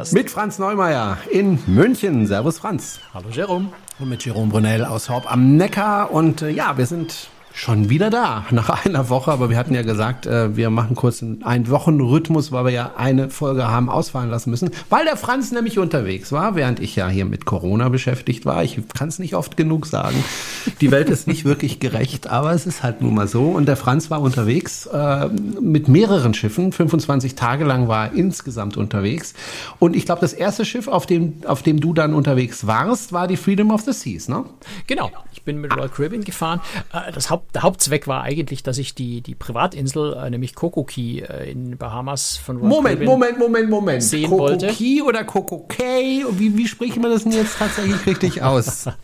Privatpodcast. Mit Franz Neumeier in München. Servus Franz. Hallo Jerome. Und mit Jerome Brunel aus Horb am Neckar. Und äh, ja, wir sind Schon wieder da, nach einer Woche, aber wir hatten ja gesagt, äh, wir machen kurz einen Wochenrhythmus, weil wir ja eine Folge haben ausfallen lassen müssen, weil der Franz nämlich unterwegs war, während ich ja hier mit Corona beschäftigt war. Ich kann es nicht oft genug sagen. Die Welt ist nicht wirklich gerecht, aber es ist halt nun mal so. Und der Franz war unterwegs äh, mit mehreren Schiffen. 25 Tage lang war er insgesamt unterwegs. Und ich glaube, das erste Schiff, auf dem, auf dem du dann unterwegs warst, war die Freedom of the Seas, ne? Genau. Ich bin mit Royal Caribbean gefahren. Äh, das Haupt der Hauptzweck war eigentlich, dass ich die, die Privatinsel, äh, nämlich Coco Key äh, in Bahamas von Royal Moment, Caribbean Moment, Moment, Moment. Sehen Coco wollte. Key oder Coco Key? Wie, wie spricht man das denn jetzt tatsächlich richtig aus?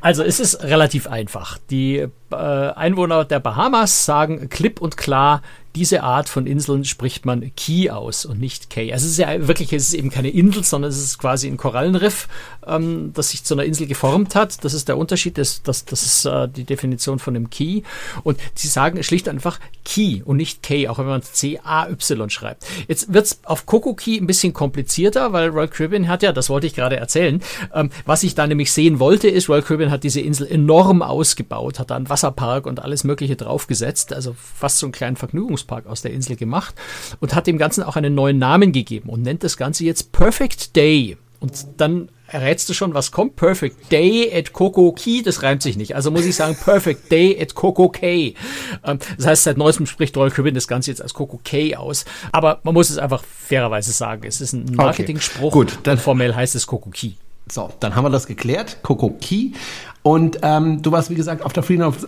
Also es ist relativ einfach. Die Einwohner der Bahamas sagen klipp und klar, diese Art von Inseln spricht man Key aus und nicht Key. Also es ist ja wirklich, es ist eben keine Insel, sondern es ist quasi ein Korallenriff, ähm, das sich zu einer Insel geformt hat. Das ist der Unterschied, das, das, das ist äh, die Definition von einem Key. Und sie sagen schlicht einfach Key und nicht Key, auch wenn man C-A-Y schreibt. Jetzt wird es auf Coco Key ein bisschen komplizierter, weil Royal Caribbean hat ja, das wollte ich gerade erzählen, ähm, was ich da nämlich sehen wollte, ist, Royal Caribbean hat diese Insel enorm ausgebaut, hat da einen Wasserpark und alles mögliche draufgesetzt, also fast so einen kleinen Vergnügungs Vergnügungspark aus der Insel gemacht und hat dem Ganzen auch einen neuen Namen gegeben und nennt das Ganze jetzt Perfect Day. Und dann errätst du schon, was kommt. Perfect Day at Coco Key, das reimt sich nicht. Also muss ich sagen, Perfect Day at Coco Key. Ähm, das heißt, seit neuestem spricht Royal Caribbean das Ganze jetzt als Coco Key aus. Aber man muss es einfach fairerweise sagen. Es ist ein Marketing-Spruch. Okay, gut, dann formell heißt es Coco Key. So, dann haben wir das geklärt. Coco Key. Und ähm, du warst, wie gesagt, auf der, Freedom of,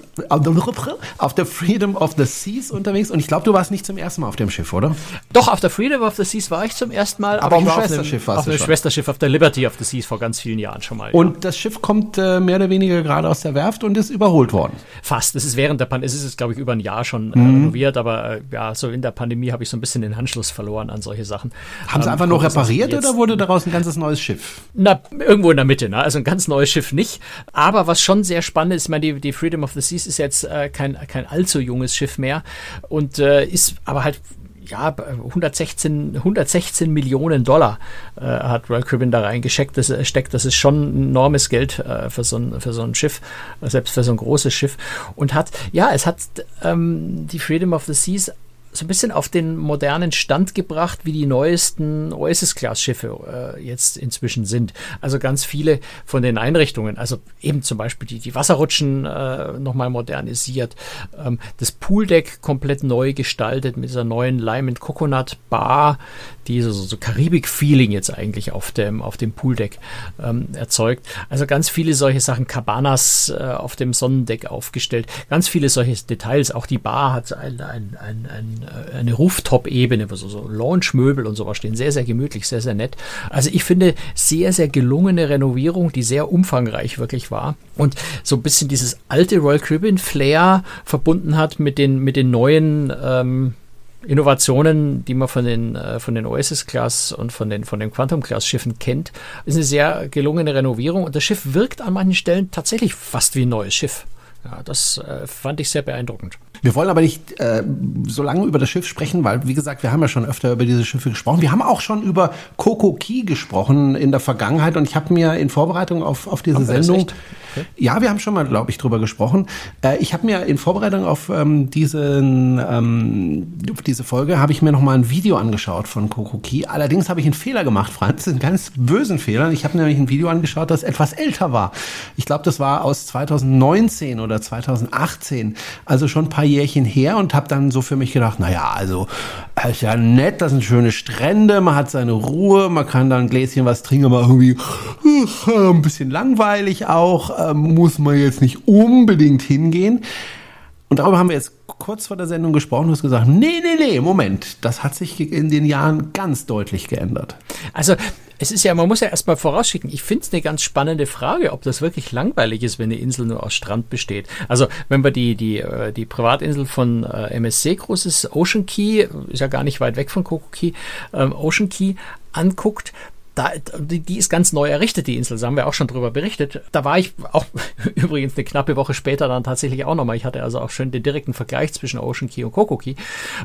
auf der Freedom of the Seas unterwegs. Und ich glaube, du warst nicht zum ersten Mal auf dem Schiff, oder? Doch, auf der Freedom of the Seas war ich zum ersten Mal. Aber, aber auf dem Schwesterschiff warst auf du Auf dem Schwesterschiff, auf der Liberty of the Seas vor ganz vielen Jahren schon mal. Und ja. das Schiff kommt äh, mehr oder weniger gerade aus der Werft und ist überholt worden. Fast. Es ist während der Pandemie, es ist, glaube ich, über ein Jahr schon äh, mhm. renoviert. Aber äh, ja, so in der Pandemie habe ich so ein bisschen den Anschluss verloren an solche Sachen. Haben ähm, sie einfach nur repariert oder wurde daraus ein ganzes neues Schiff? Na, irgendwo in der Mitte. Ne? Also ein ganz neues Schiff nicht. Aber was schon sehr spannend ist, ich meine, die, die Freedom of the Seas ist jetzt äh, kein, kein allzu junges Schiff mehr und äh, ist aber halt ja, 116, 116 Millionen Dollar äh, hat Royal Caribbean da reingesteckt. Das, äh, steckt, das ist schon enormes Geld äh, für, so ein, für so ein Schiff, selbst für so ein großes Schiff. Und hat, ja, es hat ähm, die Freedom of the Seas so ein bisschen auf den modernen Stand gebracht, wie die neuesten Oasis-Class-Schiffe äh, jetzt inzwischen sind. Also ganz viele von den Einrichtungen, also eben zum Beispiel die, die Wasserrutschen äh, nochmal modernisiert, ähm, das Pooldeck komplett neu gestaltet mit dieser neuen Lime and Coconut Bar, die so, so Karibik-Feeling jetzt eigentlich auf dem, auf dem Pooldeck ähm, erzeugt. Also ganz viele solche Sachen, Cabanas äh, auf dem Sonnendeck aufgestellt, ganz viele solche Details. Auch die Bar hat ein, ein, ein, ein eine Rooftop-Ebene, wo so, Launch-Möbel und sowas stehen. Sehr, sehr gemütlich, sehr, sehr nett. Also ich finde, sehr, sehr gelungene Renovierung, die sehr umfangreich wirklich war. Und so ein bisschen dieses alte Royal Caribbean Flair verbunden hat mit den, mit den neuen ähm, Innovationen, die man von den, äh, von den Oasis Class und von den, von den Quantum Class Schiffen kennt, ist eine sehr gelungene Renovierung und das Schiff wirkt an manchen Stellen tatsächlich fast wie ein neues Schiff. Ja, das äh, fand ich sehr beeindruckend. Wir wollen aber nicht äh, so lange über das Schiff sprechen, weil, wie gesagt, wir haben ja schon öfter über diese Schiffe gesprochen. Wir haben auch schon über Coco Key gesprochen in der Vergangenheit und ich habe mir in Vorbereitung auf, auf diese Sendung Ja, wir haben schon mal, glaube ich, drüber gesprochen. Äh, ich habe mir in Vorbereitung auf ähm, diesen, ähm, diese Folge habe ich mir noch mal ein Video angeschaut von Kokoki. Allerdings habe ich einen Fehler gemacht, Franz, einen ganz bösen Fehler. Ich habe nämlich ein Video angeschaut, das etwas älter war. Ich glaube, das war aus 2019 oder 2018, also schon ein paar Jährchen her und habe dann so für mich gedacht, na ja, also ist ja nett, das sind schöne Strände, man hat seine Ruhe, man kann da ein Gläschen was trinken, aber irgendwie äh, ein bisschen langweilig auch äh, muss man jetzt nicht unbedingt hingehen. Und darüber haben wir jetzt kurz vor der Sendung gesprochen. Hast gesagt, nee, nee, nee, Moment, das hat sich in den Jahren ganz deutlich geändert. Also es ist ja, man muss ja erstmal vorausschicken, ich finde es eine ganz spannende Frage, ob das wirklich langweilig ist, wenn eine Insel nur aus Strand besteht. Also wenn wir die, die, äh, die Privatinsel von äh, MSC Großes Ocean Key, ist ja gar nicht weit weg von Coco Key, ähm, Ocean Key anguckt, da, die, die ist ganz neu errichtet, die Insel, da haben wir auch schon drüber berichtet. Da war ich auch übrigens eine knappe Woche später dann tatsächlich auch nochmal. Ich hatte also auch schön den direkten Vergleich zwischen Ocean Key und Coco Key.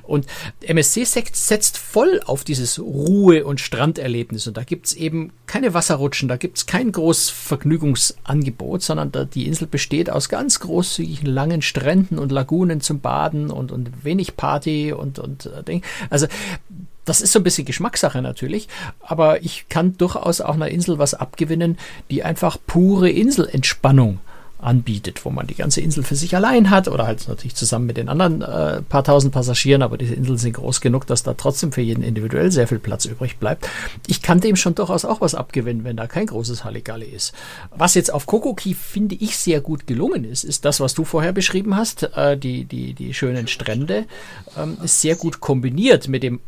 Und MSC setzt voll auf dieses Ruhe- und Stranderlebnis. Und da gibt's eben keine Wasserrutschen, da gibt's kein großes Vergnügungsangebot, sondern da, die Insel besteht aus ganz großzügigen langen Stränden und Lagunen zum Baden und, und wenig Party und, und äh, Ding. Also das ist so ein bisschen Geschmackssache natürlich, aber ich kann durchaus auch einer Insel was abgewinnen, die einfach pure Inselentspannung anbietet, wo man die ganze Insel für sich allein hat oder halt natürlich zusammen mit den anderen äh, paar tausend Passagieren, aber diese Inseln sind groß genug, dass da trotzdem für jeden individuell sehr viel Platz übrig bleibt. Ich kann dem schon durchaus auch was abgewinnen, wenn da kein großes Halligalli ist. Was jetzt auf Kokoki finde ich sehr gut gelungen ist, ist das, was du vorher beschrieben hast, äh, die, die, die schönen Strände, ähm, ist sehr gut kombiniert mit dem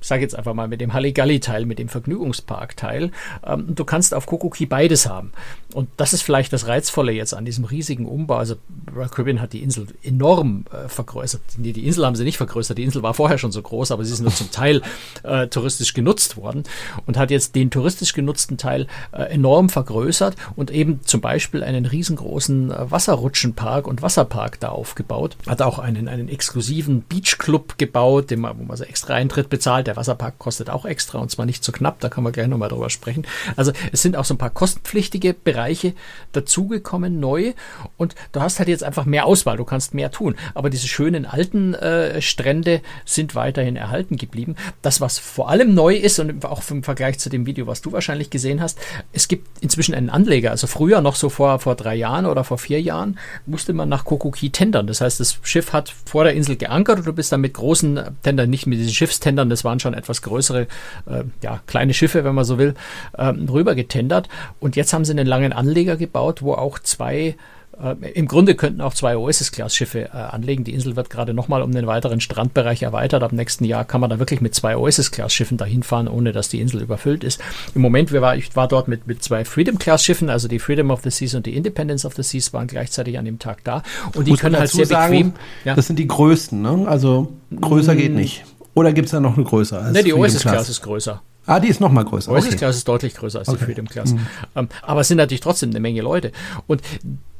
sage jetzt einfach mal mit dem Halligalli-Teil, mit dem Vergnügungspark-Teil. Ähm, du kannst auf Kokoki beides haben. Und das ist vielleicht das Reizvolle jetzt an diesem riesigen Umbau. Also Royal Caribbean hat die Insel enorm äh, vergrößert. Nee, die Insel haben sie nicht vergrößert. Die Insel war vorher schon so groß, aber sie ist nur zum Teil äh, touristisch genutzt worden und hat jetzt den touristisch genutzten Teil äh, enorm vergrößert und eben zum Beispiel einen riesengroßen äh, Wasserrutschenpark und Wasserpark da aufgebaut. Hat auch einen, einen exklusiven Beachclub gebaut, den man, wo man so extra Eintritt bezahlt der Wasserpark kostet auch extra und zwar nicht so knapp, da kann man gleich nochmal drüber sprechen. Also es sind auch so ein paar kostenpflichtige Bereiche dazugekommen, neu und du hast halt jetzt einfach mehr Auswahl, du kannst mehr tun. Aber diese schönen alten äh, Strände sind weiterhin erhalten geblieben. Das, was vor allem neu ist und auch im Vergleich zu dem Video, was du wahrscheinlich gesehen hast, es gibt inzwischen einen Anleger. Also früher noch so vor, vor drei Jahren oder vor vier Jahren musste man nach Kokoki tendern. Das heißt, das Schiff hat vor der Insel geankert und du bist dann mit großen Tendern, nicht mit diesen Schiffstendern, das waren waren schon etwas größere, äh, ja, kleine Schiffe, wenn man so will, ähm, rüber getendert. Und jetzt haben sie einen langen Anleger gebaut, wo auch zwei äh, Im Grunde könnten auch zwei Oasis-Class-Schiffe äh, anlegen. Die Insel wird gerade nochmal um den weiteren Strandbereich erweitert. Ab nächsten Jahr kann man da wirklich mit zwei Oasis-Class-Schiffen dahin fahren, ohne dass die Insel überfüllt ist. Im Moment, wir war, ich war dort mit, mit zwei Freedom-Class-Schiffen, also die Freedom of the Seas und die Independence of the Seas waren gleichzeitig an dem Tag da. Und die können halt sehr sagen, bequem. Ja. Das sind die größten, ne? Also größer mm, geht nicht. Oder gibt es da noch eine größere? Als ne, die Oasis Class ist größer. Ah, die ist noch mal größer. Oasis okay. Class ist deutlich größer als okay. die Freedom Class. Mhm. Ähm, aber es sind natürlich trotzdem eine Menge Leute. Und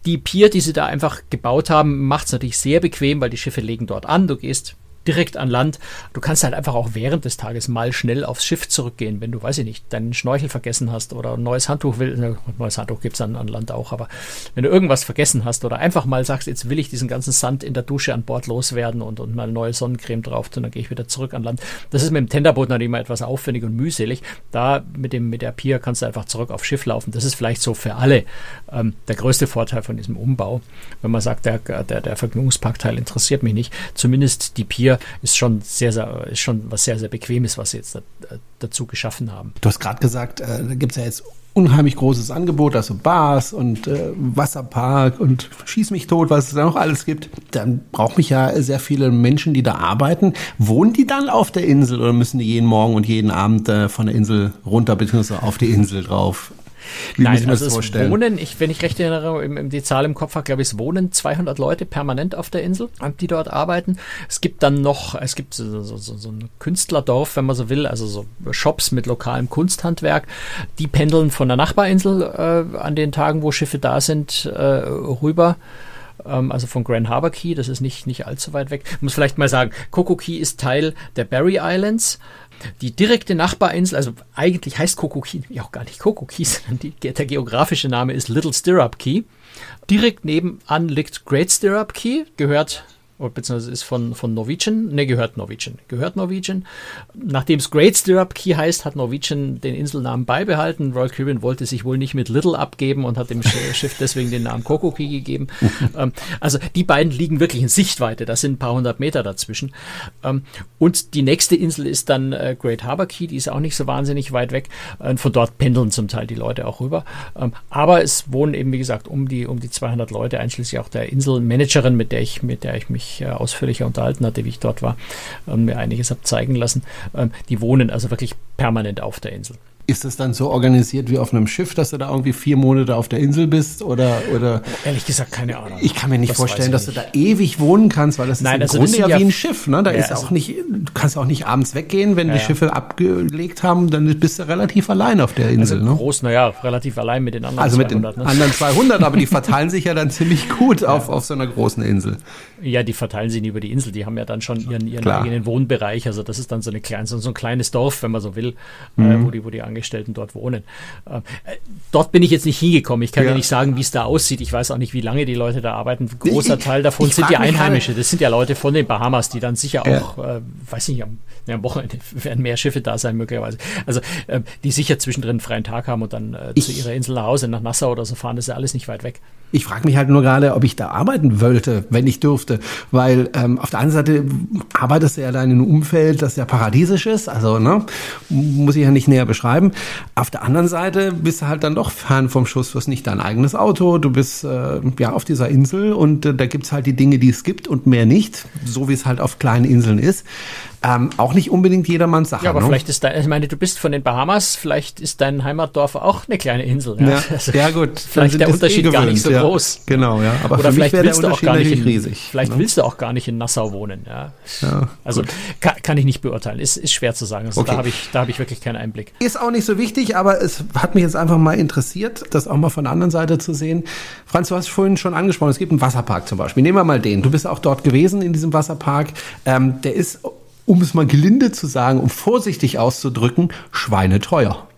die Pier, die sie da einfach gebaut haben, macht es natürlich sehr bequem, weil die Schiffe legen dort an. Du gehst direkt an Land. Du kannst halt einfach auch während des Tages mal schnell aufs Schiff zurückgehen, wenn du, weiß ich nicht, deinen Schnorchel vergessen hast oder ein neues Handtuch will. Ne, neues Handtuch gibt's an, an Land auch, aber wenn du irgendwas vergessen hast oder einfach mal sagst, jetzt will ich diesen ganzen Sand in der Dusche an Bord loswerden und, und mal neue Sonnencreme drauf tun, dann gehe ich wieder zurück an Land. Das ist mit dem Tenderboot natürlich immer etwas aufwendig und mühselig. Da mit dem, mit der Pier kannst du einfach zurück aufs Schiff laufen. Das ist vielleicht so für alle ähm, der größte Vorteil von diesem Umbau. Wenn man sagt, der, der, der Vergnügungsparkteil interessiert mich nicht. Zumindest die Pier ist schon sehr, sehr, ist schon was sehr, sehr Bequemes, was sie jetzt da, dazu geschaffen haben. Du hast gerade gesagt, äh, da gibt es ja jetzt unheimlich großes Angebot, also Bars und äh, Wasserpark und Schieß mich tot, was es da noch alles gibt. Dann braucht mich ja sehr viele Menschen, die da arbeiten. Wohnen die dann auf der Insel oder müssen die jeden Morgen und jeden Abend äh, von der Insel runter beziehungsweise auf die Insel drauf? Wie Nein, also es vorstellen? wohnen, ich, wenn ich recht erinnere, im, im, die Zahl im Kopf habe, glaube ich, es wohnen 200 Leute permanent auf der Insel, die dort arbeiten. Es gibt dann noch, es gibt so, so, so, so ein Künstlerdorf, wenn man so will, also so Shops mit lokalem Kunsthandwerk. Die pendeln von der Nachbarinsel äh, an den Tagen, wo Schiffe da sind, äh, rüber ähm, also von Grand Harbor Key, das ist nicht, nicht allzu weit weg. Ich muss vielleicht mal sagen, Coco Key ist Teil der Barry Islands. Die direkte Nachbarinsel, also eigentlich heißt Kokoki ja auch gar nicht Kokoki, sondern die, der geografische Name ist Little Stirrup Key. Direkt nebenan liegt Great Stirrup Key, gehört beziehungsweise ist von, von Norwegian, ne, gehört Norwegian, gehört Norwegian. Nachdem es Great Stirrup Key heißt, hat Norwegian den Inselnamen beibehalten. Royal Caribbean wollte sich wohl nicht mit Little abgeben und hat dem Schiff deswegen den Namen Coco Key gegeben. ähm, also die beiden liegen wirklich in Sichtweite, das sind ein paar hundert Meter dazwischen. Ähm, und die nächste Insel ist dann äh, Great Harbor Key, die ist auch nicht so wahnsinnig weit weg. Äh, von dort pendeln zum Teil die Leute auch rüber. Ähm, aber es wohnen eben, wie gesagt, um die, um die 200 Leute, einschließlich auch der Inselmanagerin, mit der ich, mit der ich mich äh, ausführlicher unterhalten hatte, wie ich dort war und mir einiges habe zeigen lassen. Ähm, die wohnen also wirklich permanent auf der Insel. Ist das dann so organisiert wie auf einem Schiff, dass du da irgendwie vier Monate auf der Insel bist oder oder? Ehrlich gesagt keine Ahnung. Ich kann mir nicht das vorstellen, dass nicht. du da ewig wohnen kannst, weil das Nein, ist im also Grunde ja wie ein Schiff. Ne? Da ja, ist also auch nicht, du kannst auch nicht abends weggehen, wenn ja, die Schiffe abgelegt haben, dann bist du relativ allein auf der Insel. Also ne? groß, naja, relativ allein mit den anderen also 200. mit den ne? anderen 200, aber die verteilen sich ja dann ziemlich gut auf auf so einer großen Insel. Ja, die verteilen sich nicht über die Insel. Die haben ja dann schon ihren, ihren Klar. eigenen Wohnbereich. Also das ist dann so, eine kleine, so, ein kleines Dorf, wenn man so will, äh, Mhm. wo, die, wo die Angestellten dort wohnen. Äh, dort bin ich jetzt nicht hingekommen. Ich kann ja. Ja. nicht sagen, wie es da aussieht. Ich weiß auch nicht, wie lange die Leute da arbeiten. Ein großer Ich- Teil davon sind die mich Einheimische. Das sind ja Leute von den Bahamas, die dann sicher Ja. auch, äh, weiß nicht, am, ja, am Wochenende werden mehr Schiffe da sein möglicherweise. Also äh, die sicher zwischendrin einen freien Tag haben und dann äh, zu Ich- ihrer Insel nach Hause, nach Nassau oder so fahren. Das ist ja alles nicht weit weg. Ich frage mich halt nur gerade, ob ich da arbeiten wollte, wenn ich dürfte. Weil ähm, auf der einen Seite arbeitest du ja da in einem Umfeld, das ja paradiesisch ist. Also, ne, muss ich ja nicht näher beschreiben. Auf der anderen Seite bist du halt dann doch fern vom Schuss. Du hast nicht dein eigenes Auto. Du bist äh, ja auf dieser Insel und äh, da gibt's halt die Dinge, die es gibt und mehr nicht. So wie es halt auf kleinen Inseln ist. Ähm, auch nicht unbedingt jedermanns Sache. Ja, aber ne? vielleicht ist dein, ich meine, du bist von den Bahamas, vielleicht ist dein Heimatdorf auch eine kleine Insel. Ja, Ja, Also, ja gut. Vielleicht sind der es Unterschied eh gar nicht gewöhnt, so ja. groß. Genau, ja. Aber Oder vielleicht willst du auch gar nicht in, riesig. Vielleicht ne? willst du auch gar nicht in Nassau wohnen. Ja. Ja, Also kann, kann ich nicht beurteilen. Ist, ist schwer zu sagen. Also Okay. da habe ich, da habe ich wirklich keinen Einblick. Ist auch nicht so wichtig, aber es hat mich jetzt einfach mal interessiert, das auch mal von der anderen Seite zu sehen. Franz, du hast vorhin schon angesprochen, es gibt einen Wasserpark zum Beispiel. Nehmen wir mal den. Du bist auch dort gewesen in diesem Wasserpark. Ähm, der ist, um es mal gelinde zu sagen, um vorsichtig auszudrücken, schweineteuer.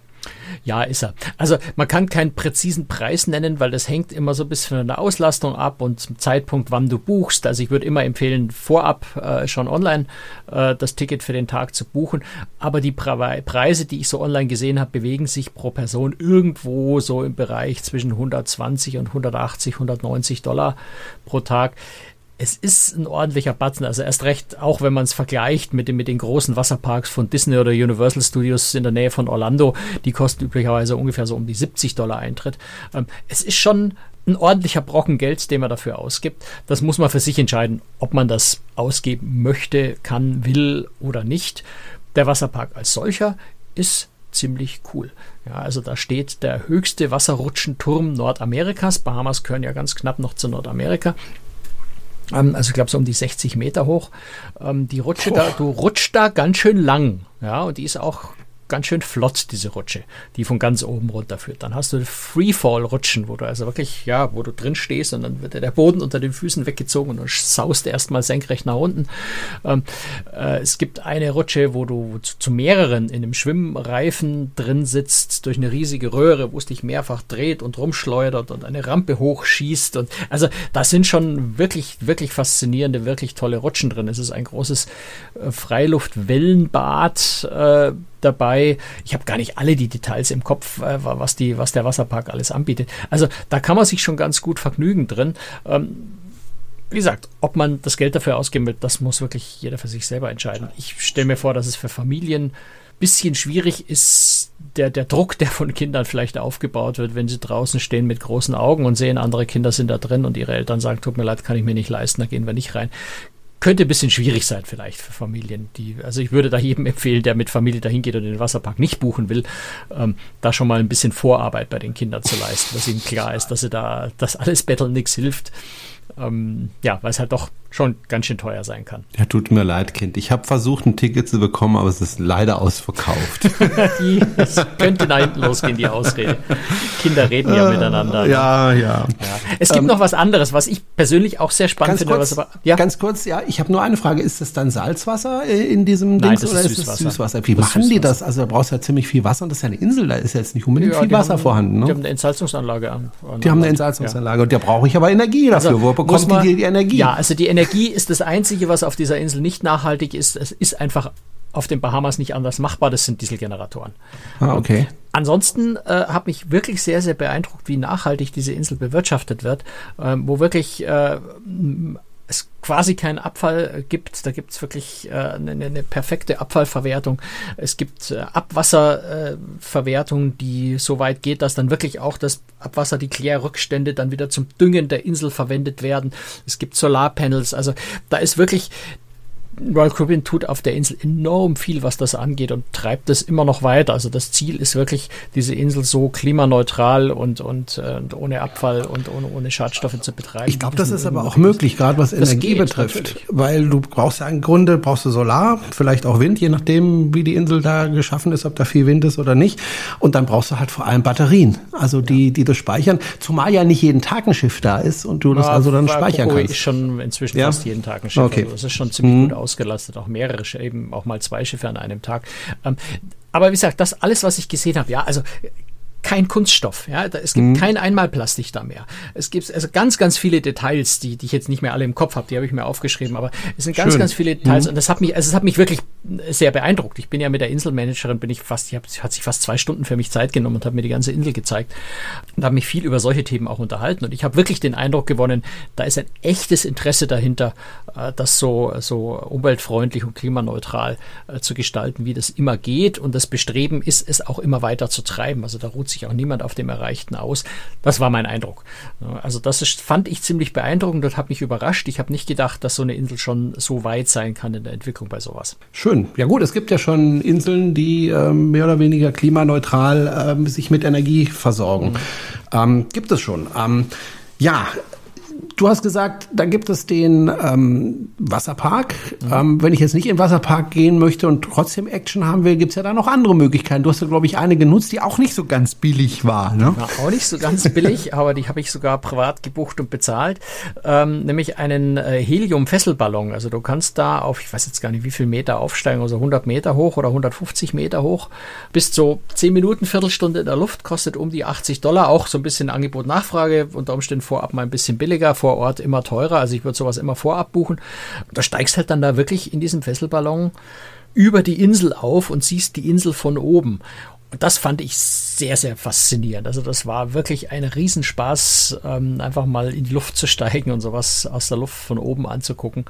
Ja, ist er. Also man kann keinen präzisen Preis nennen, weil das hängt immer so ein bisschen von der Auslastung ab und zum Zeitpunkt, wann du buchst. Also ich würde immer empfehlen, vorab äh, schon online äh, das Ticket für den Tag zu buchen. Aber die Pre Preise, die ich so online gesehen habe, bewegen sich pro Person irgendwo so im Bereich zwischen 120 und 180, 190 Dollar pro Tag es ist ein ordentlicher Batzen. Also erst recht, auch wenn man es vergleicht mit, den- mit den großen Wasserparks von Disney oder Universal Studios in der Nähe von Orlando, die kosten üblicherweise ungefähr so um die 70 Dollar Eintritt. Ähm, es ist schon ein ordentlicher Brocken Geld, den man dafür ausgibt. Das muss man für sich entscheiden, ob man das ausgeben möchte, kann, will oder nicht. Der Wasserpark als solcher ist ziemlich cool. Ja, also da steht der höchste Wasserrutschenturm Nordamerikas. Bahamas gehören ja ganz knapp noch zu Nordamerika. Ähm, also ich glaube so um die 60 Meter hoch. Ähm, die Rutsche da, du rutschst da ganz schön lang. Ja, und die ist auch ganz schön flott, diese Rutsche, die von ganz oben runter führt. Dann hast du Freefall-Rutschen, wo du also wirklich, ja, wo du drin stehst und dann wird der Boden unter den Füßen weggezogen und du saust erstmal senkrecht nach unten. Ähm, äh, es gibt eine Rutsche, wo du zu, zu mehreren in einem Schwimmreifen drin sitzt, durch eine riesige Röhre, wo es dich mehrfach dreht und rumschleudert und eine Rampe hochschießt. Und also da sind schon wirklich, wirklich faszinierende, wirklich tolle Rutschen drin. Es ist ein großes äh, Freiluft-Wellenbad äh, dabei. Ich habe gar nicht alle die Details im Kopf, äh, was, die, was der Wasserpark alles anbietet. Also da kann man sich schon ganz gut vergnügen drin. Ähm, wie gesagt, ob man das Geld dafür ausgeben will, das muss wirklich jeder für sich selber entscheiden. Ich stelle mir vor, dass es für Familien bisschen schwierig ist, der, der Druck, der von Kindern vielleicht aufgebaut wird, wenn sie draußen stehen mit großen Augen und sehen, andere Kinder sind da drin und ihre Eltern sagen, tut mir leid, kann ich mir nicht leisten, da gehen wir nicht rein. Könnte ein bisschen schwierig sein vielleicht für Familien, die, also ich würde da jedem empfehlen, der mit Familie dahin geht und den Wasserpark nicht buchen will, ähm, da schon mal ein bisschen Vorarbeit bei den Kindern zu leisten, dass ihnen klar ist, dass sie da, dass alles Betteln nichts hilft. Ähm, ja, weil es halt doch schon ganz schön teuer sein kann. Ja, tut mir leid, Kind. Ich habe versucht, ein Ticket zu bekommen, aber es ist leider ausverkauft. Die, es könnte nach hinten losgehen, die Ausrede. Kinder reden ja miteinander. ne? ja, ja. Ja. Es gibt Ähm, noch was anderes, was ich persönlich auch sehr spannend finde. kurz, aber, ja, ganz kurz, ja, ich habe nur eine Frage. Ist das dann Salzwasser äh, in diesem Nein, Dings oder ist Süßwasser. Süßwasser? Wie Das machen die Süßwasser. das? Also da brauchst du ja ziemlich viel Wasser und das ist ja eine Insel, da ist ja jetzt nicht unbedingt ja, viel die Wasser haben, vorhanden. Die Ne? haben eine Entsalzungsanlage an. an Die haben eine an- Entsalzungsanlage und da brauche ich aber Energie dafür. Also, Wo muss bekommt man- die die Energie? Ja, also die Energie ist das Einzige, was auf dieser Insel nicht nachhaltig ist. Es ist einfach auf den Bahamas nicht anders machbar. Das sind Dieselgeneratoren. Ah, okay. Ansonsten äh, hat mich wirklich sehr, sehr beeindruckt, wie nachhaltig diese Insel bewirtschaftet wird, ähm, wo wirklich äh, es quasi keinen Abfall äh, gibt. Da gibt es wirklich äh, eine, eine perfekte Abfallverwertung. Es gibt äh, Abwasserverwertung, Verwertung, die so weit geht, dass dann wirklich auch das Abwasser, die Klärrückstände dann wieder zum Düngen der Insel verwendet werden. Es gibt Solarpanels. Also da ist wirklich Royal Caribbean tut auf der Insel enorm viel, was das angeht und treibt es immer noch weiter. Also das Ziel ist wirklich, diese Insel so klimaneutral und, und, und ohne Abfall und ohne, ohne Schadstoffe zu betreiben. Ich glaube, das ist aber auch möglich, gerade was Energie geht, betrifft. Natürlich. Weil du brauchst ja im Grunde, brauchst du Solar, vielleicht auch Wind, je nachdem, wie die Insel da geschaffen ist, ob da viel Wind ist oder nicht. Und dann brauchst du halt vor allem Batterien, also die, die das speichern. Zumal ja nicht jeden Tag ein Schiff da ist und du das ja, also dann speichern Coco kannst. ist schon inzwischen ja? fast jeden Tag ein Schiff. Okay. Also das ist schon ziemlich mhm. gut ausgelastet, auch mehrere, eben auch mal zwei Schiffe an einem Tag. Ähm, aber wie gesagt, das alles, was ich gesehen habe, ja, also kein Kunststoff. Ja, es gibt mhm. kein Einmalplastik da mehr. Es gibt also ganz, ganz viele Details, die, die ich jetzt nicht mehr alle im Kopf habe, die habe ich mir aufgeschrieben, aber es sind ganz, Schön. ganz viele Details mhm. und das hat mich, also es hat mich wirklich sehr beeindruckt. Ich bin ja mit der Inselmanagerin, bin ich fast, die hat sich fast zwei Stunden für mich Zeit genommen und hat mir die ganze Insel gezeigt und habe mich viel über solche Themen auch unterhalten und ich habe wirklich den Eindruck gewonnen, da ist ein echtes Interesse dahinter, äh, das so, so umweltfreundlich und klimaneutral äh, zu gestalten, wie das immer geht und das Bestreben ist, es auch immer weiter zu treiben. Also da ruht sich auch niemand auf dem Erreichten aus. Das war mein Eindruck. Also das ist, fand ich ziemlich beeindruckend und hat mich überrascht. Ich habe nicht gedacht, dass so eine Insel schon so weit sein kann in der Entwicklung bei sowas. Schön. Ja gut, es gibt ja schon Inseln, die ähm, mehr oder weniger klimaneutral ähm, sich mit Energie versorgen. Mhm. Ähm, gibt es schon. Ähm, ja, Du hast gesagt, da gibt es den ähm, Wasserpark. Mhm. Ähm, wenn ich jetzt nicht in den Wasserpark gehen möchte und trotzdem Action haben will, gibt es ja da noch andere Möglichkeiten. Du hast ja, glaube ich, eine genutzt, die auch nicht so ganz billig war. Ne? War auch nicht so ganz billig, aber die habe ich sogar privat gebucht und bezahlt. Ähm, nämlich einen äh, Helium-Fesselballon. Also du kannst da auf, ich weiß jetzt gar nicht, wie viel Meter aufsteigen, also 100 Meter hoch oder 150 Meter hoch. Bis so 10 Minuten, Viertelstunde in der Luft, kostet um die 80 Dollar. Auch so ein bisschen Angebot-Nachfrage, unter Umständen vorab mal ein bisschen billiger vor Ort immer teurer. Also ich würde sowas immer vorab buchen. Da steigst halt dann da wirklich in diesem Fesselballon über die Insel auf und siehst die Insel von oben. Und das fand ich sehr, sehr faszinierend. Also das war wirklich ein Riesenspaß, ähm, einfach mal in die Luft zu steigen und sowas aus der Luft von oben anzugucken.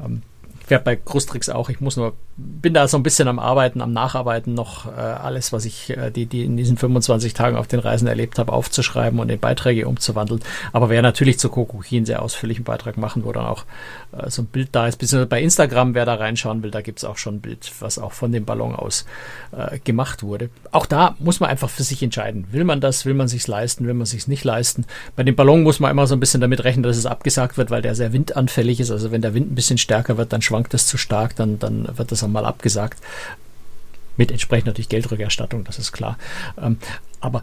Ähm, werde bei Krustrix auch. Ich muss nur, bin da so ein bisschen am Arbeiten, am Nacharbeiten noch äh, alles, was ich äh, die, die in diesen 25 Tagen auf den Reisen erlebt habe, aufzuschreiben und in Beiträge umzuwandeln. Aber wer natürlich zu Kokoki einen sehr ausführlichen Beitrag machen, wo dann auch äh, so ein Bild da ist, beziehungsweise bei Instagram, wer da reinschauen will, da gibt es auch schon ein Bild, was auch von dem Ballon aus äh, gemacht wurde. Auch da muss man einfach für sich entscheiden. Will man das, will man sich's leisten, will man sich's nicht leisten. Bei dem Ballon muss man immer so ein bisschen damit rechnen, dass es abgesagt wird, weil der sehr windanfällig ist. Also wenn der Wind ein bisschen stärker wird, dann schwankt es zu stark, dann, dann wird das einmal abgesagt. Mit entsprechend natürlich Geldrückerstattung, das ist klar. Ähm, aber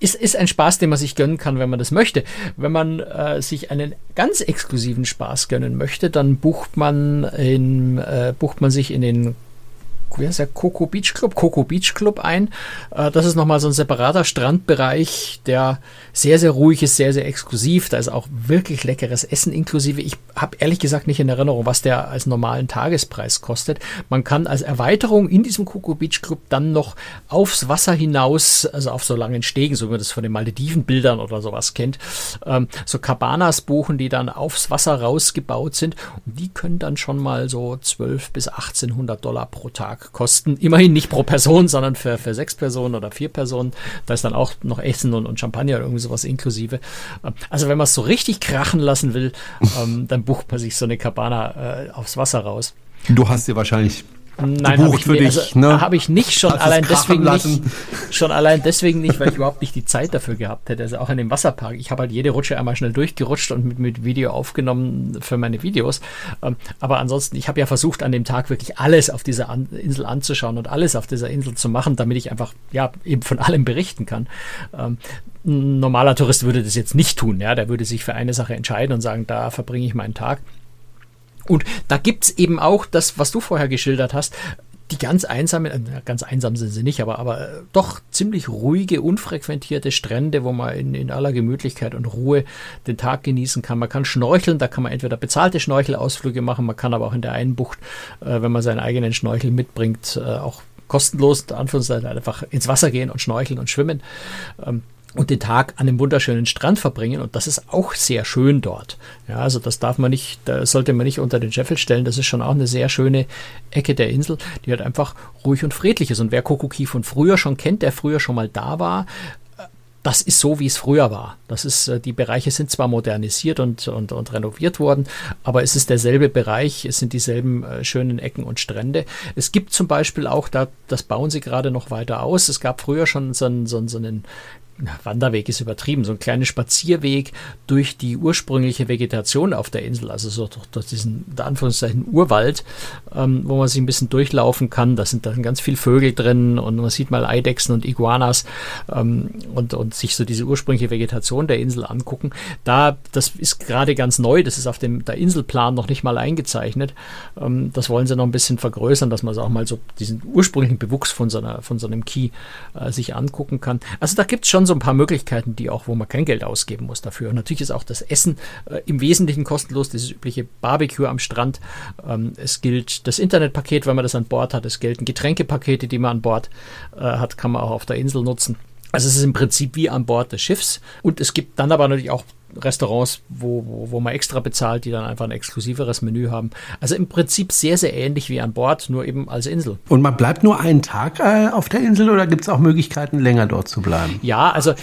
ist, ist ein Spaß, den man sich gönnen kann, wenn man das möchte. Wenn man äh, sich einen ganz exklusiven Spaß gönnen möchte, dann bucht man in, äh, bucht man sich in den wie heißt der, Coco Beach Club, Coco Beach Club ein. Äh, das ist nochmal so ein separater Strandbereich, der sehr, sehr ruhig ist, sehr, sehr exklusiv. Da ist auch wirklich leckeres Essen inklusive. Ich habe ehrlich gesagt nicht in Erinnerung, was der als normalen Tagespreis kostet. Man kann als Erweiterung in diesem Coco Beach Club dann noch aufs Wasser hinaus, also auf so langen Stegen, so wie man das von den Maledivenbildern oder sowas kennt, ähm, so Cabanas buchen, die dann aufs Wasser rausgebaut sind. Und die können dann schon mal so 12 bis 1800 Dollar pro Tag kosten. Immerhin nicht pro Person, sondern für, für sechs Personen oder vier Personen. Da ist dann auch noch Essen und, und Champagner oder irgendwie sowas inklusive. Ähm, also wenn man es so richtig krachen lassen will, ähm, dann bucht man sich so eine Cabana äh, aufs Wasser raus. Du hast dir wahrscheinlich Nein, habe ich, für dich, also, ne? hab ich nicht schon allein deswegen lassen. nicht schon allein deswegen nicht, weil ich überhaupt nicht die Zeit dafür gehabt hätte. Also auch in dem Wasserpark. Ich habe halt jede Rutsche einmal schnell durchgerutscht und mit, mit Video aufgenommen für meine Videos. Ähm, aber ansonsten, ich habe ja versucht an dem Tag wirklich alles auf dieser an Insel anzuschauen und alles auf dieser Insel zu machen, damit ich einfach ja eben von allem berichten kann. Ähm, ein normaler Tourist würde das jetzt nicht tun. Ja, der würde sich für eine Sache entscheiden und sagen, da verbringe ich meinen Tag. Und da gibt's eben auch das, was du vorher geschildert hast, die ganz einsame, äh, ganz einsam sind sie nicht, aber, aber äh, doch ziemlich ruhige, unfrequentierte Strände, wo man in, in aller Gemütlichkeit und Ruhe den Tag genießen kann. Man kann schnorcheln, da kann man entweder bezahlte Schnorchelausflüge machen, man kann aber auch in der einen Bucht, äh, wenn man seinen eigenen Schnorchel mitbringt, äh, auch kostenlos, in Anführungszeichen, einfach ins Wasser gehen und schnorcheln und schwimmen. Ähm, und den Tag an einem wunderschönen Strand verbringen und das ist auch sehr schön dort. Ja, also das darf man nicht, da sollte man nicht unter den Scheffel stellen. Das ist schon auch eine sehr schöne Ecke der Insel, die halt einfach ruhig und friedlich ist. Und wer Kokoki von früher schon kennt, der früher schon mal da war, das ist so, wie es früher war. Das ist, äh, die Bereiche sind zwar modernisiert und, und, und renoviert worden, aber es ist derselbe Bereich, es sind dieselben äh, schönen Ecken und Strände. Es gibt zum Beispiel auch, da, das bauen sie gerade noch weiter aus. Es gab früher schon so einen, so, so einen Wanderweg ist übertrieben, so ein kleiner Spazierweg durch die ursprüngliche Vegetation auf der Insel, also so durch, diesen, in Anführungszeichen, Urwald, ähm, wo man sich ein bisschen durchlaufen kann. Da sind dann ganz viele Vögel drin und man sieht mal Eidechsen und Iguanas ähm, und, und sich so diese ursprüngliche Vegetation der Insel angucken. Da, das ist gerade ganz neu, das ist auf dem der Inselplan noch nicht mal eingezeichnet. Ähm, das wollen sie noch ein bisschen vergrößern, dass man so auch mal so diesen ursprünglichen Bewuchs von so, von so einem Key äh, sich angucken kann. Also da gibt es schon so ein paar Möglichkeiten, die auch, wo man kein Geld ausgeben muss dafür. Und natürlich ist auch das Essen äh, im Wesentlichen kostenlos, dieses übliche Barbecue am Strand. Ähm, es gilt das Internetpaket, wenn man das an Bord hat. Es gelten Getränkepakete, die man an Bord äh, hat, kann man auch auf der Insel nutzen. Also es ist im Prinzip wie an Bord des Schiffs. Und es gibt dann aber natürlich auch Restaurants, wo, wo, wo man extra bezahlt, die dann einfach ein exklusiveres Menü haben. Also im Prinzip sehr, sehr ähnlich wie an Bord, nur eben als Insel. Und man bleibt nur einen Tag äh, auf der Insel oder gibt es auch Möglichkeiten, länger dort zu bleiben? Ja, also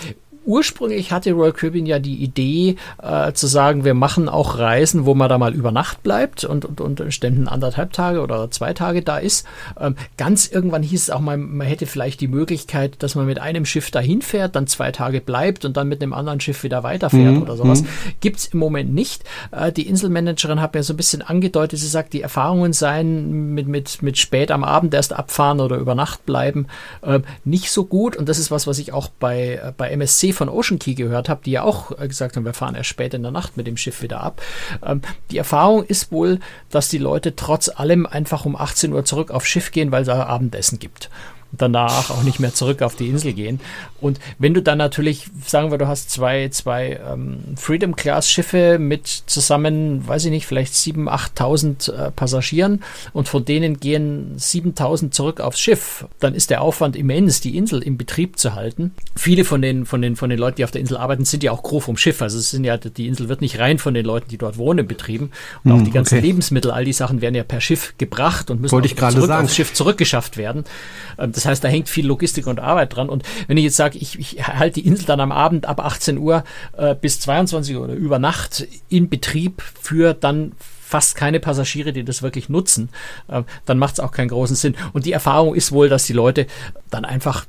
ursprünglich hatte Royal Caribbean ja die Idee äh, zu sagen, wir machen auch Reisen, wo man da mal über Nacht bleibt und, und, und Ständen anderthalb Tage oder zwei Tage da ist. Ähm, ganz irgendwann hieß es auch mal, man hätte vielleicht die Möglichkeit, dass man mit einem Schiff dahin fährt, dann zwei Tage bleibt und dann mit einem anderen Schiff wieder weiterfährt mhm. oder sowas. Mhm. Gibt's im Moment nicht. Äh, die Inselmanagerin hat mir so ein bisschen angedeutet, sie sagt, die Erfahrungen seien mit, mit, mit spät am Abend erst abfahren oder über Nacht bleiben äh, nicht so gut. Und das ist was, was ich auch bei, äh, bei MSC von Ocean Key gehört habe, die ja auch äh, gesagt haben, wir fahren erst spät in der Nacht mit dem Schiff wieder ab. Ähm, die Erfahrung ist wohl, dass die Leute trotz allem einfach um 18 Uhr zurück aufs Schiff gehen, weil es Abendessen gibt danach auch nicht mehr zurück auf die Insel gehen. Und wenn du dann natürlich, sagen wir, du hast zwei, zwei ähm, Freedom Class Schiffe mit zusammen, weiß ich nicht, vielleicht 7.000, 8.000 äh, Passagieren und von denen gehen 7.000 zurück aufs Schiff, dann ist der Aufwand immens, die Insel im Betrieb zu halten. Viele von den, von den, von den Leuten, die auf der Insel arbeiten, sind ja auch Crew vom Schiff. Also es sind ja, die Insel wird nicht rein von den Leuten, die dort wohnen, betrieben. Und auch hm, die ganzen okay. Lebensmittel, all die Sachen werden ja per Schiff gebracht und müssen Wollte ich zurück sagen. aufs Schiff zurückgeschafft werden. Ähm, das heißt, da hängt viel Logistik und Arbeit dran. Und wenn ich jetzt sage, ich, ich halte die Insel dann am Abend ab 18 Uhr äh, bis 22 Uhr oder über Nacht in Betrieb für dann fast keine Passagiere, die das wirklich nutzen, äh, dann macht es auch keinen großen Sinn. Und die Erfahrung ist wohl, dass die Leute dann einfach,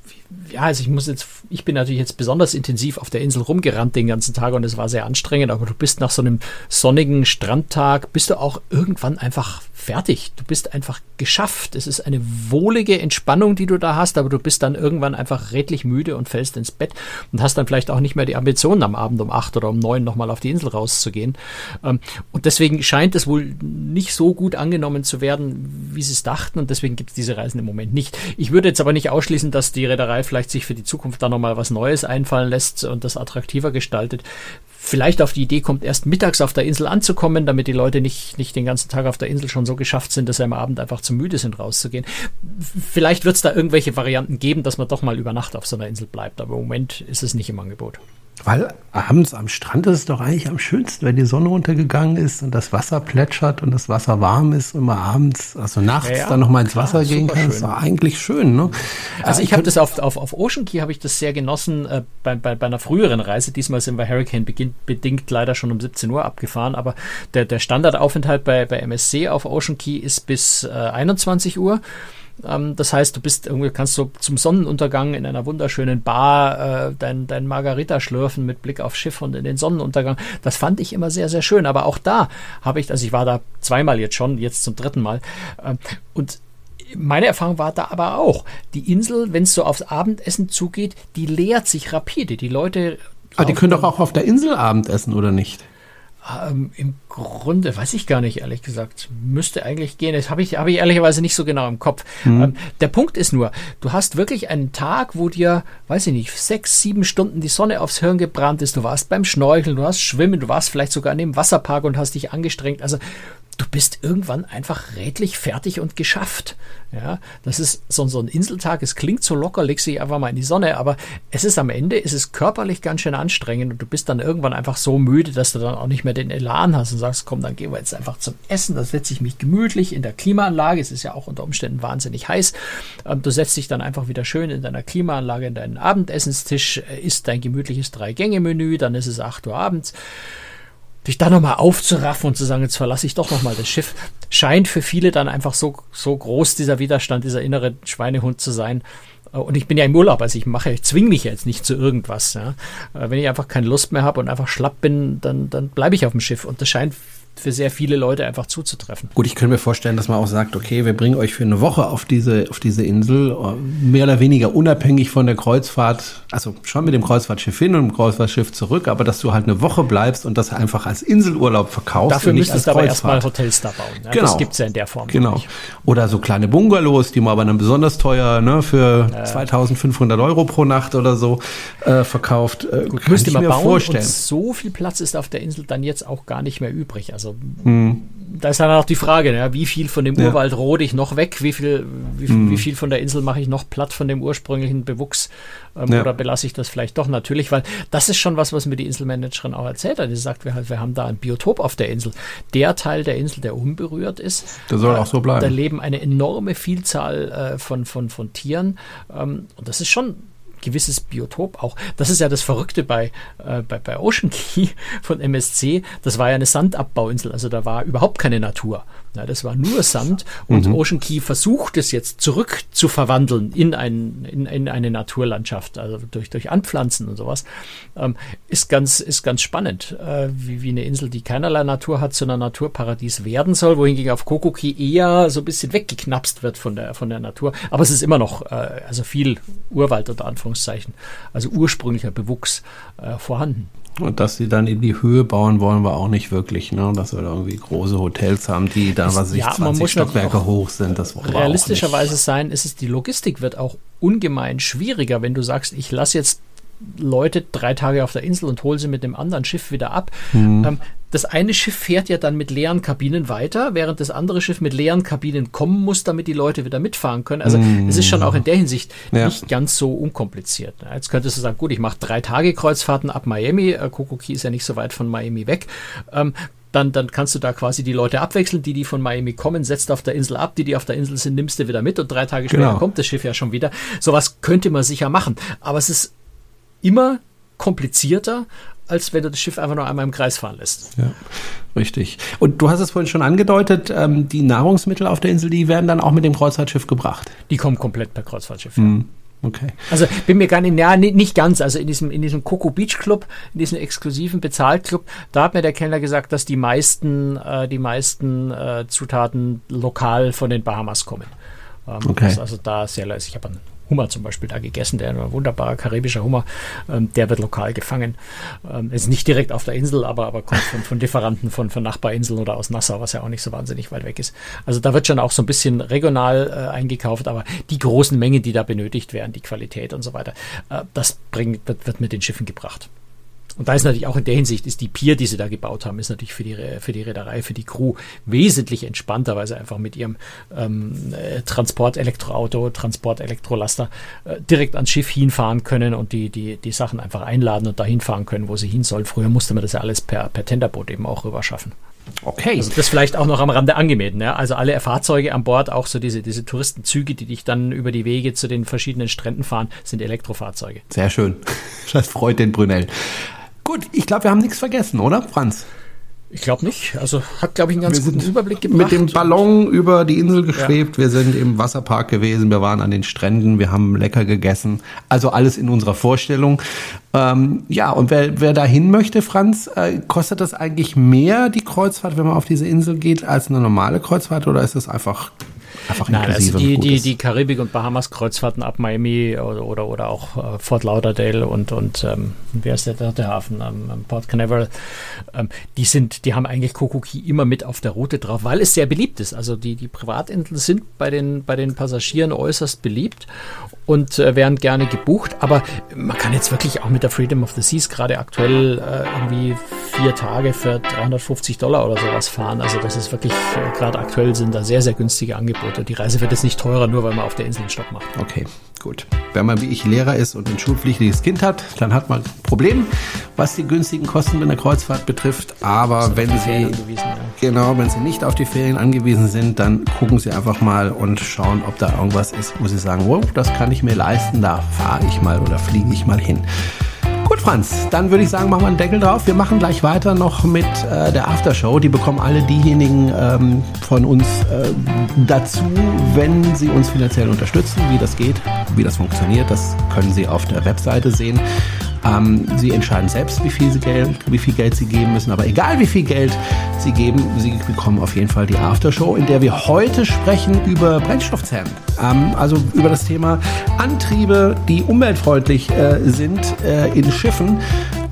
ja, also ich muss jetzt, ich bin natürlich jetzt besonders intensiv auf der Insel rumgerannt den ganzen Tag und es war sehr anstrengend, aber du bist nach so einem sonnigen Strandtag, bist du auch irgendwann einfach fertig. Du bist einfach geschafft. Es ist eine wohlige Entspannung, die du da hast, aber du bist dann irgendwann einfach redlich müde und fällst ins Bett und hast dann vielleicht auch nicht mehr die Ambitionen am Abend um acht oder um neun nochmal auf die Insel rauszugehen. Ähm, und deswegen scheint es wohl nicht so gut angenommen zu werden, wie sie es dachten und deswegen gibt es diese Reisen im Moment nicht. Ich würde jetzt aber nicht ausschließen, dass die Reederei vielleicht sich für die Zukunft da nochmal was Neues einfallen lässt und das attraktiver gestaltet vielleicht auf die Idee kommt, erst mittags auf der Insel anzukommen, damit die Leute nicht, nicht den ganzen Tag auf der Insel schon so geschafft sind, dass sie am Abend einfach zu müde sind, rauszugehen. Vielleicht wird es da irgendwelche Varianten geben, dass man doch mal über Nacht auf so einer Insel bleibt, aber im Moment ist es nicht im Angebot. Weil abends am Strand ist es doch eigentlich am schönsten, wenn die Sonne untergegangen ist und das Wasser plätschert und das Wasser warm ist und man abends, also nachts ja, ja, dann nochmal ins klar, Wasser gehen kann. Das war eigentlich schön. Ne? Also ich habe das auf, auf, auf Ocean Key habe ich das sehr genossen äh, bei, bei, bei einer früheren Reise. Diesmal sind wir Hurricane bedingt leider schon um 17 Uhr abgefahren, aber der, der Standardaufenthalt bei, bei MSC auf Ocean Key ist bis äh, 21 Uhr. Ähm, das heißt, du bist irgendwie, kannst so zum Sonnenuntergang in einer wunderschönen Bar äh, dein, dein Margarita schlürfen mit Blick aufs Schiff und in den Sonnenuntergang. Das fand ich immer sehr, sehr schön. Aber auch da habe ich, also ich war da zweimal jetzt schon, jetzt zum dritten Mal. Äh, und meine Erfahrung war da aber auch, die Insel, wenn es so aufs Abendessen zugeht, die leert sich rapide. Die Leute. Aber ah, die können doch auch auf der Insel Abendessen, oder nicht? Ähm, Im Grunde weiß ich gar nicht, ehrlich gesagt. Müsste eigentlich gehen. Das habe ich, hab ich ehrlicherweise nicht so genau im Kopf. Mhm. Ähm, der Punkt ist nur, du hast wirklich einen Tag, wo dir, weiß ich nicht, sechs, sieben Stunden die Sonne aufs Hirn gebrannt ist. Du warst beim Schnorcheln, du hast Schwimmen, du warst vielleicht sogar in dem Wasserpark und hast dich angestrengt. Also du bist irgendwann einfach redlich fertig und geschafft. Ja, das ist so, so ein Inseltag. Es klingt so locker, legst dich einfach mal in die Sonne, aber es ist am Ende, es ist körperlich ganz schön anstrengend und du bist dann irgendwann einfach so müde, dass du dann auch nicht mehr den Elan hast und sagst, komm, dann gehen wir jetzt einfach zum Essen, da setze ich mich gemütlich in der Klimaanlage, es ist ja auch unter Umständen wahnsinnig heiß, ähm, du setzt dich dann einfach wieder schön in deiner Klimaanlage in deinen Abendessenstisch, isst dein gemütliches Drei-Gänge-Menü, dann ist es 8 Uhr abends, dich da nochmal aufzuraffen und zu sagen, jetzt verlasse ich doch nochmal das Schiff, scheint für viele dann einfach so, so groß dieser Widerstand, dieser innere Schweinehund zu sein. Und ich bin ja im Urlaub, also ich mache, ich zwinge mich jetzt nicht zu irgendwas. Ja. Wenn ich einfach keine Lust mehr habe und einfach schlapp bin, dann, dann bleibe ich auf dem Schiff. Und das scheint für sehr viele Leute einfach zuzutreffen. Gut, ich könnte mir vorstellen, dass man auch sagt, okay, wir bringen euch für eine Woche auf diese, auf diese Insel, äh, mehr oder weniger unabhängig von der Kreuzfahrt, also schon mit dem Kreuzfahrtschiff hin und dem Kreuzfahrtschiff zurück, aber dass du halt eine Woche bleibst und das einfach als Inselurlaub verkaufst. Dafür müsstest du aber erstmal Hotels da bauen. Ja, genau. Das gibt's ja in der Form. Genau. Oder so kleine Bungalows, die man aber dann besonders teuer, ne, für äh. 2500 Euro pro Nacht oder so äh, verkauft. Äh, Gut, müsst ihr mal bauen vorstellen. so viel Platz ist auf der Insel dann jetzt auch gar nicht mehr übrig. Also also mhm. da ist dann auch die Frage, ja, wie viel von dem ja. Urwald rode ich noch weg, wie viel, wie, mhm. wie, viel von der Insel mache ich noch platt von dem ursprünglichen Bewuchs ähm, ja. oder belasse ich das vielleicht doch natürlich, weil das ist schon was, was mir die Inselmanagerin auch erzählt hat. Sie sagt, wir, wir haben da ein Biotop auf der Insel. Der Teil der Insel, der unberührt ist, der soll äh, auch so bleiben. Da leben eine enorme Vielzahl äh, von, von, von Tieren ähm, und das ist schon gewisses Biotop auch. Das ist ja das Verrückte bei, äh, bei, bei Ocean Key von MSC. Das war ja eine Sandabbauinsel, also da war überhaupt keine Natur. Ja, das war nur Sand und mhm. Ocean Key versucht es jetzt zurück zu verwandeln in, ein, in, in eine Naturlandschaft, also durch, durch Anpflanzen und sowas. Ähm, ist, ganz, ist ganz spannend, äh, wie, wie eine Insel, die keinerlei Natur hat, zu einer Naturparadies werden soll, wohingegen auf Koko Key eher so ein bisschen weggeknapst wird von der, von der Natur. Aber es ist immer noch äh, also viel Urwald unter Anführungszeichen, also ursprünglicher Bewuchs äh, vorhanden. Und dass sie dann in die Höhe bauen wollen wir auch nicht wirklich, ne? Dass wir da irgendwie große Hotels haben, die da, was ich, ja, 20 Stockwerke hoch sind. Das realistischerweise sein, ist es, die Logistik wird auch ungemein schwieriger, wenn du sagst, ich lasse jetzt Leute drei Tage auf der Insel und hole sie mit dem anderen Schiff wieder ab. Mhm. Ähm, das eine Schiff fährt ja dann mit leeren Kabinen weiter, während das andere Schiff mit leeren Kabinen kommen muss, damit die Leute wieder mitfahren können. Also mhm. es ist schon auch in der Hinsicht ja. nicht ganz so unkompliziert. Jetzt könntest du sagen, gut, ich mache drei Tage Kreuzfahrten ab Miami. Äh, Kokoki ist ja nicht so weit von Miami weg. Ähm, dann, dann kannst du da quasi die Leute abwechseln, die, die von Miami kommen, setzt auf der Insel ab, die, die auf der Insel sind, nimmst du wieder mit und drei Tage später genau. kommt das Schiff ja schon wieder. Sowas könnte man sicher machen. Aber es ist immer komplizierter, als wenn du das Schiff einfach nur einmal im Kreis fahren lässt. Ja, richtig. Und du hast es vorhin schon angedeutet, ähm, die Nahrungsmittel auf der Insel, die werden dann auch mit dem Kreuzfahrtschiff gebracht. Die kommen komplett per Kreuzfahrtschiff. Mhm. Okay. Also bin mir gar nicht, ja, nicht ganz. Also in diesem, in diesem Coco Beach Club, in diesem exklusiven Bezahlclub, da hat mir der Kellner gesagt, dass die meisten, äh, die meisten äh, Zutaten lokal von den Bahamas kommen. Ähm, okay. also da sehr leise. Ich habe einen Hummer zum Beispiel da gegessen, der ein wunderbarer karibischer Hummer, ähm, der wird lokal gefangen. Ähm, ist nicht direkt auf der Insel, aber, aber kommt von, von Lieferanten von, von Nachbarinseln oder aus Nassau, was ja auch nicht so wahnsinnig weit weg ist. Also da wird schon auch so ein bisschen regional äh, eingekauft, aber die großen Mengen, die da benötigt werden, die Qualität und so weiter, äh, das bringt, wird, wird mit den Schiffen gebracht. Und da ist natürlich auch in der Hinsicht, ist die Pier, die sie da gebaut haben, ist natürlich für die, für die Reederei, für die Crew wesentlich entspannter, weil sie einfach mit ihrem ähm, äh, Transport-Elektroauto, Transport-Elektrolaster äh, direkt ans Schiff hinfahren können und die, die, die Sachen einfach einladen und dahin fahren können, wo sie hin sollen. Früher musste man das ja alles per, per Tenderboot eben auch rüber schaffen. Okay. Also das vielleicht auch noch am Rande angemeldet. Ne? Also alle Fahrzeuge an Bord, auch so diese, diese Touristenzüge, die dich dann über die Wege zu den verschiedenen Stränden fahren, sind Elektrofahrzeuge. Sehr schön. Das freut den Brunel. Gut, ich glaube, wir haben nichts vergessen, oder, Franz? Ich glaube nicht. Also hat, glaube ich, einen ganz wir guten Überblick gebracht. Mit dem Ballon über die Insel geschwebt. Ja. Wir sind im Wasserpark gewesen. Wir waren an den Stränden. Wir haben lecker gegessen. Also alles in unserer Vorstellung. Ähm, ja, und wer, wer dahin möchte, Franz, äh, kostet das eigentlich mehr, die Kreuzfahrt, wenn man auf diese Insel geht, als eine normale Kreuzfahrt? Oder ist das einfach einfach Nein, also die, die, die Karibik- und Bahamas-Kreuzfahrten ab Miami oder, oder, oder auch äh, Fort Lauderdale und, und ähm, wer ist der dritte Hafen? Ähm, Port Canaveral. Ähm, die sind, die haben eigentlich Kokuki immer mit auf der Route drauf, weil es sehr beliebt ist. Also die, die Privatinseln sind bei den, bei den Passagieren äußerst beliebt und äh, werden gerne gebucht. Aber man kann jetzt wirklich auch mit der Freedom of the Seas gerade aktuell äh, irgendwie vier Tage für 350 Dollar oder sowas fahren. Also das ist wirklich, äh, gerade aktuell sind da sehr, sehr günstige Angebote. Die Reise wird jetzt nicht teurer, nur weil man auf der Insel einen Stopp macht. Okay, gut. Wenn man wie ich Lehrer ist und ein schulpflichtiges Kind hat, dann hat man ein Problem, was die günstigen Kosten in der Kreuzfahrt betrifft. Aber wenn Sie, ja. genau, wenn Sie nicht auf die Ferien angewiesen sind, dann gucken Sie einfach mal und schauen, ob da irgendwas ist, wo Sie sagen, wow, das kann ich mir leisten, da fahre ich mal oder fliege ich mal hin. Franz, dann würde ich sagen, machen wir einen Deckel drauf. Wir machen gleich weiter noch mit äh, der Aftershow. Die bekommen alle diejenigen ähm, von uns äh, dazu, wenn sie uns finanziell unterstützen. Wie das geht, wie das funktioniert, das können Sie auf der Webseite sehen. Ähm, sie entscheiden selbst, wie viel, Geld, wie viel Geld sie geben müssen. Aber egal wie viel Geld sie geben, sie bekommen auf jeden Fall die Aftershow, in der wir heute sprechen über Brennstoffzellen. Ähm, also über das Thema Antriebe, die umweltfreundlich äh, sind äh, in Schiffen.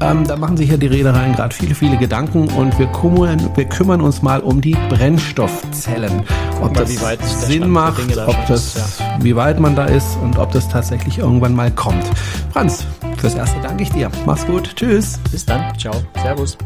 Ähm, da machen sich ja die Reedereien gerade viele, viele Gedanken und wir kümmern, wir kümmern uns mal um die Brennstoffzellen. Ob das Sinn macht, ob das, ja. wie weit man da ist und ob das tatsächlich irgendwann mal kommt. Franz, fürs Erste danke ich dir. Mach's gut. Tschüss. Bis dann. Ciao. Servus.